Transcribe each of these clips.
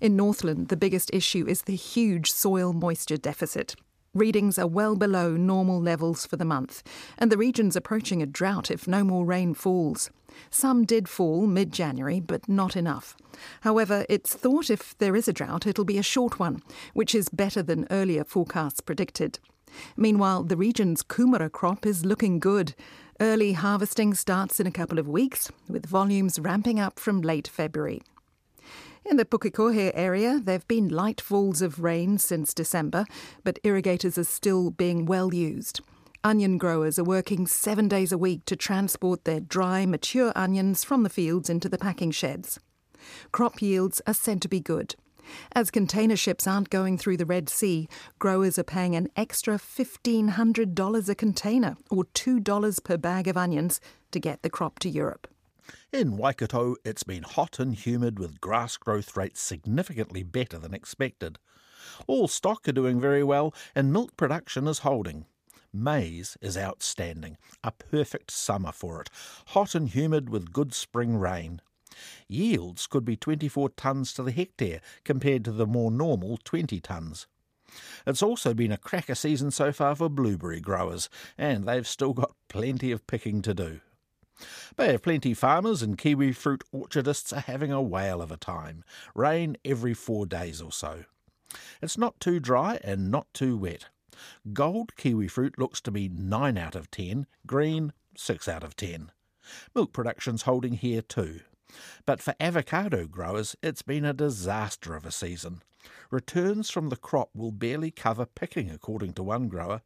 In Northland, the biggest issue is the huge soil moisture deficit. Readings are well below normal levels for the month, and the region's approaching a drought if no more rain falls. Some did fall mid January, but not enough. However, it's thought if there is a drought, it'll be a short one, which is better than earlier forecasts predicted. Meanwhile, the region's kumara crop is looking good. Early harvesting starts in a couple of weeks, with volumes ramping up from late February. In the Pukekohe area, there have been light falls of rain since December, but irrigators are still being well used. Onion growers are working seven days a week to transport their dry, mature onions from the fields into the packing sheds. Crop yields are said to be good. As container ships aren't going through the Red Sea, growers are paying an extra $1,500 a container, or $2 per bag of onions, to get the crop to Europe. In Waikato, it's been hot and humid with grass growth rates significantly better than expected. All stock are doing very well and milk production is holding. Maize is outstanding, a perfect summer for it, hot and humid with good spring rain. Yields could be 24 tonnes to the hectare compared to the more normal 20 tonnes. It's also been a cracker season so far for blueberry growers, and they've still got plenty of picking to do. Bay of Plenty farmers and kiwi fruit orchardists are having a whale of a time. Rain every four days or so. It's not too dry and not too wet. Gold kiwi fruit looks to be 9 out of 10, green 6 out of 10. Milk production's holding here too. But for avocado growers, it's been a disaster of a season. Returns from the crop will barely cover picking, according to one grower.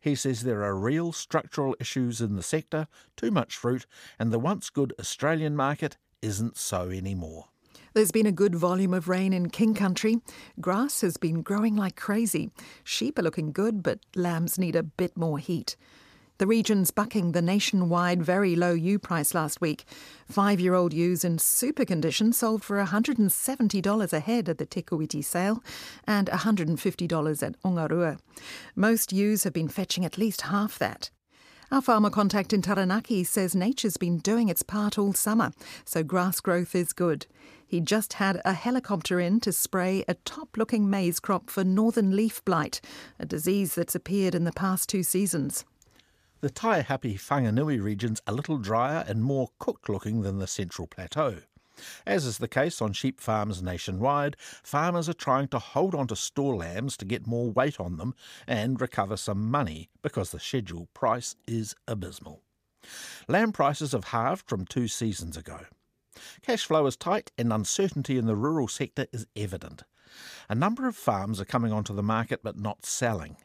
He says there are real structural issues in the sector, too much fruit, and the once good Australian market isn't so anymore. There's been a good volume of rain in King Country. Grass has been growing like crazy. Sheep are looking good, but lambs need a bit more heat. The region's bucking the nationwide very low ewe price last week. Five year old ewes in super condition sold for $170 a head at the Te Kuiti sale and $150 at Ongarue. Most ewes have been fetching at least half that. Our farmer contact in Taranaki says nature's been doing its part all summer, so grass growth is good. He just had a helicopter in to spray a top looking maize crop for northern leaf blight, a disease that's appeared in the past two seasons. The Taihape Whanganui region's a little drier and more cooked looking than the Central Plateau. As is the case on sheep farms nationwide, farmers are trying to hold on to store lambs to get more weight on them and recover some money because the schedule price is abysmal. Lamb prices have halved from two seasons ago. Cash flow is tight and uncertainty in the rural sector is evident. A number of farms are coming onto the market but not selling.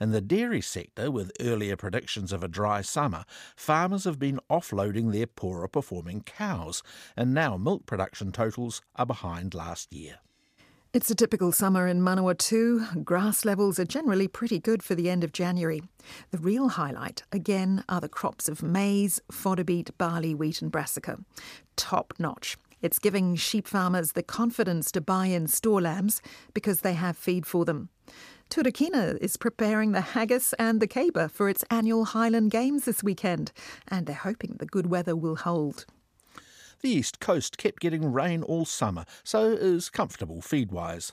In the dairy sector, with earlier predictions of a dry summer, farmers have been offloading their poorer performing cows, and now milk production totals are behind last year. It's a typical summer in Manawatu. Grass levels are generally pretty good for the end of January. The real highlight, again, are the crops of maize, fodder beet, barley, wheat, and brassica. Top notch. It's giving sheep farmers the confidence to buy in store lambs because they have feed for them. Turakina is preparing the haggis and the caber for its annual Highland Games this weekend, and they're hoping the good weather will hold. The east coast kept getting rain all summer, so is comfortable feed wise.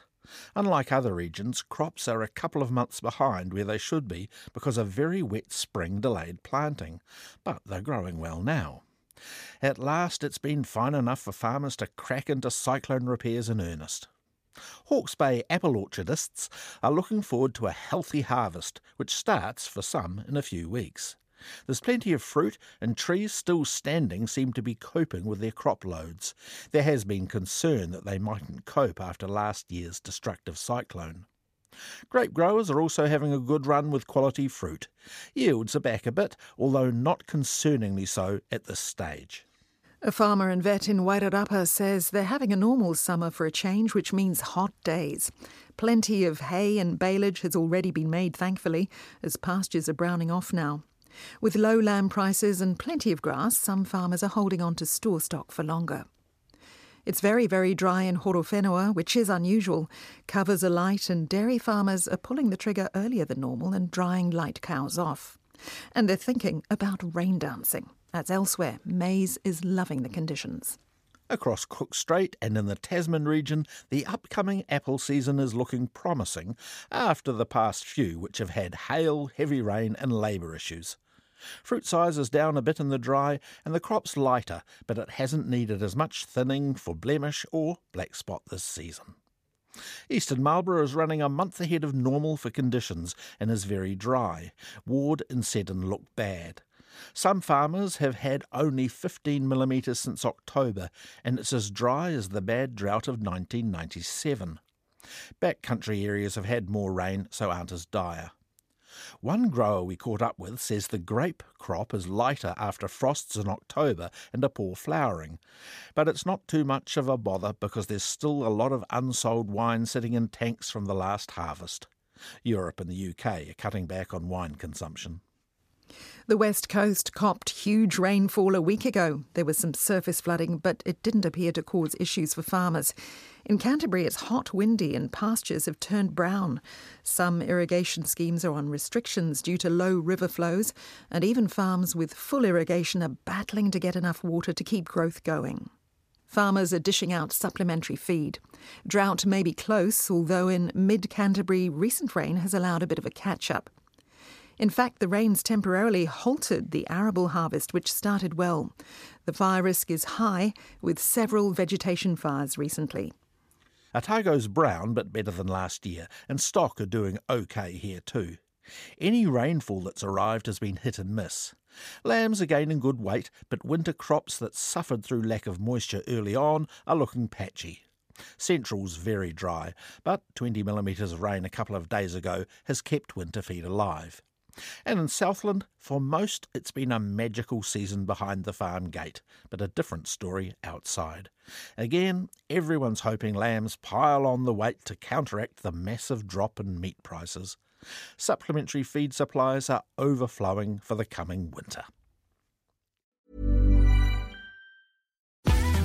Unlike other regions, crops are a couple of months behind where they should be because a very wet spring delayed planting, but they're growing well now. At last, it's been fine enough for farmers to crack into cyclone repairs in earnest. Hawke's Bay apple orchardists are looking forward to a healthy harvest, which starts for some in a few weeks. There's plenty of fruit, and trees still standing seem to be coping with their crop loads. There has been concern that they mightn't cope after last year's destructive cyclone. Grape growers are also having a good run with quality fruit. Yields are back a bit, although not concerningly so at this stage. A farmer and vet in Wairarapa says they're having a normal summer for a change, which means hot days. Plenty of hay and baleage has already been made, thankfully, as pastures are browning off now. With low lamb prices and plenty of grass, some farmers are holding on to store stock for longer. It's very, very dry in Horowhenua, which is unusual. Covers are light, and dairy farmers are pulling the trigger earlier than normal and drying light cows off. And they're thinking about rain dancing. As elsewhere, maize is loving the conditions. Across Cook Strait and in the Tasman region, the upcoming apple season is looking promising after the past few, which have had hail, heavy rain, and labour issues. Fruit size is down a bit in the dry and the crop's lighter, but it hasn't needed as much thinning for blemish or black spot this season. Eastern Marlborough is running a month ahead of normal for conditions and is very dry. Ward and Seddon look bad. Some farmers have had only 15 millimetres since October, and it's as dry as the bad drought of 1997. Backcountry areas have had more rain, so aren't as dire. One grower we caught up with says the grape crop is lighter after frosts in October and a poor flowering. But it's not too much of a bother because there's still a lot of unsold wine sitting in tanks from the last harvest. Europe and the UK are cutting back on wine consumption. The West Coast copped huge rainfall a week ago. There was some surface flooding, but it didn't appear to cause issues for farmers. In Canterbury, it's hot, windy, and pastures have turned brown. Some irrigation schemes are on restrictions due to low river flows, and even farms with full irrigation are battling to get enough water to keep growth going. Farmers are dishing out supplementary feed. Drought may be close, although in mid Canterbury, recent rain has allowed a bit of a catch up. In fact, the rains temporarily halted the arable harvest, which started well. The fire risk is high, with several vegetation fires recently. Otago's brown, but better than last year, and stock are doing okay here too. Any rainfall that's arrived has been hit and miss. Lambs are gaining good weight, but winter crops that suffered through lack of moisture early on are looking patchy. Central's very dry, but 20 millimetres of rain a couple of days ago has kept winter feed alive. And in Southland, for most, it's been a magical season behind the farm gate, but a different story outside. Again, everyone's hoping lambs pile on the weight to counteract the massive drop in meat prices. Supplementary feed supplies are overflowing for the coming winter.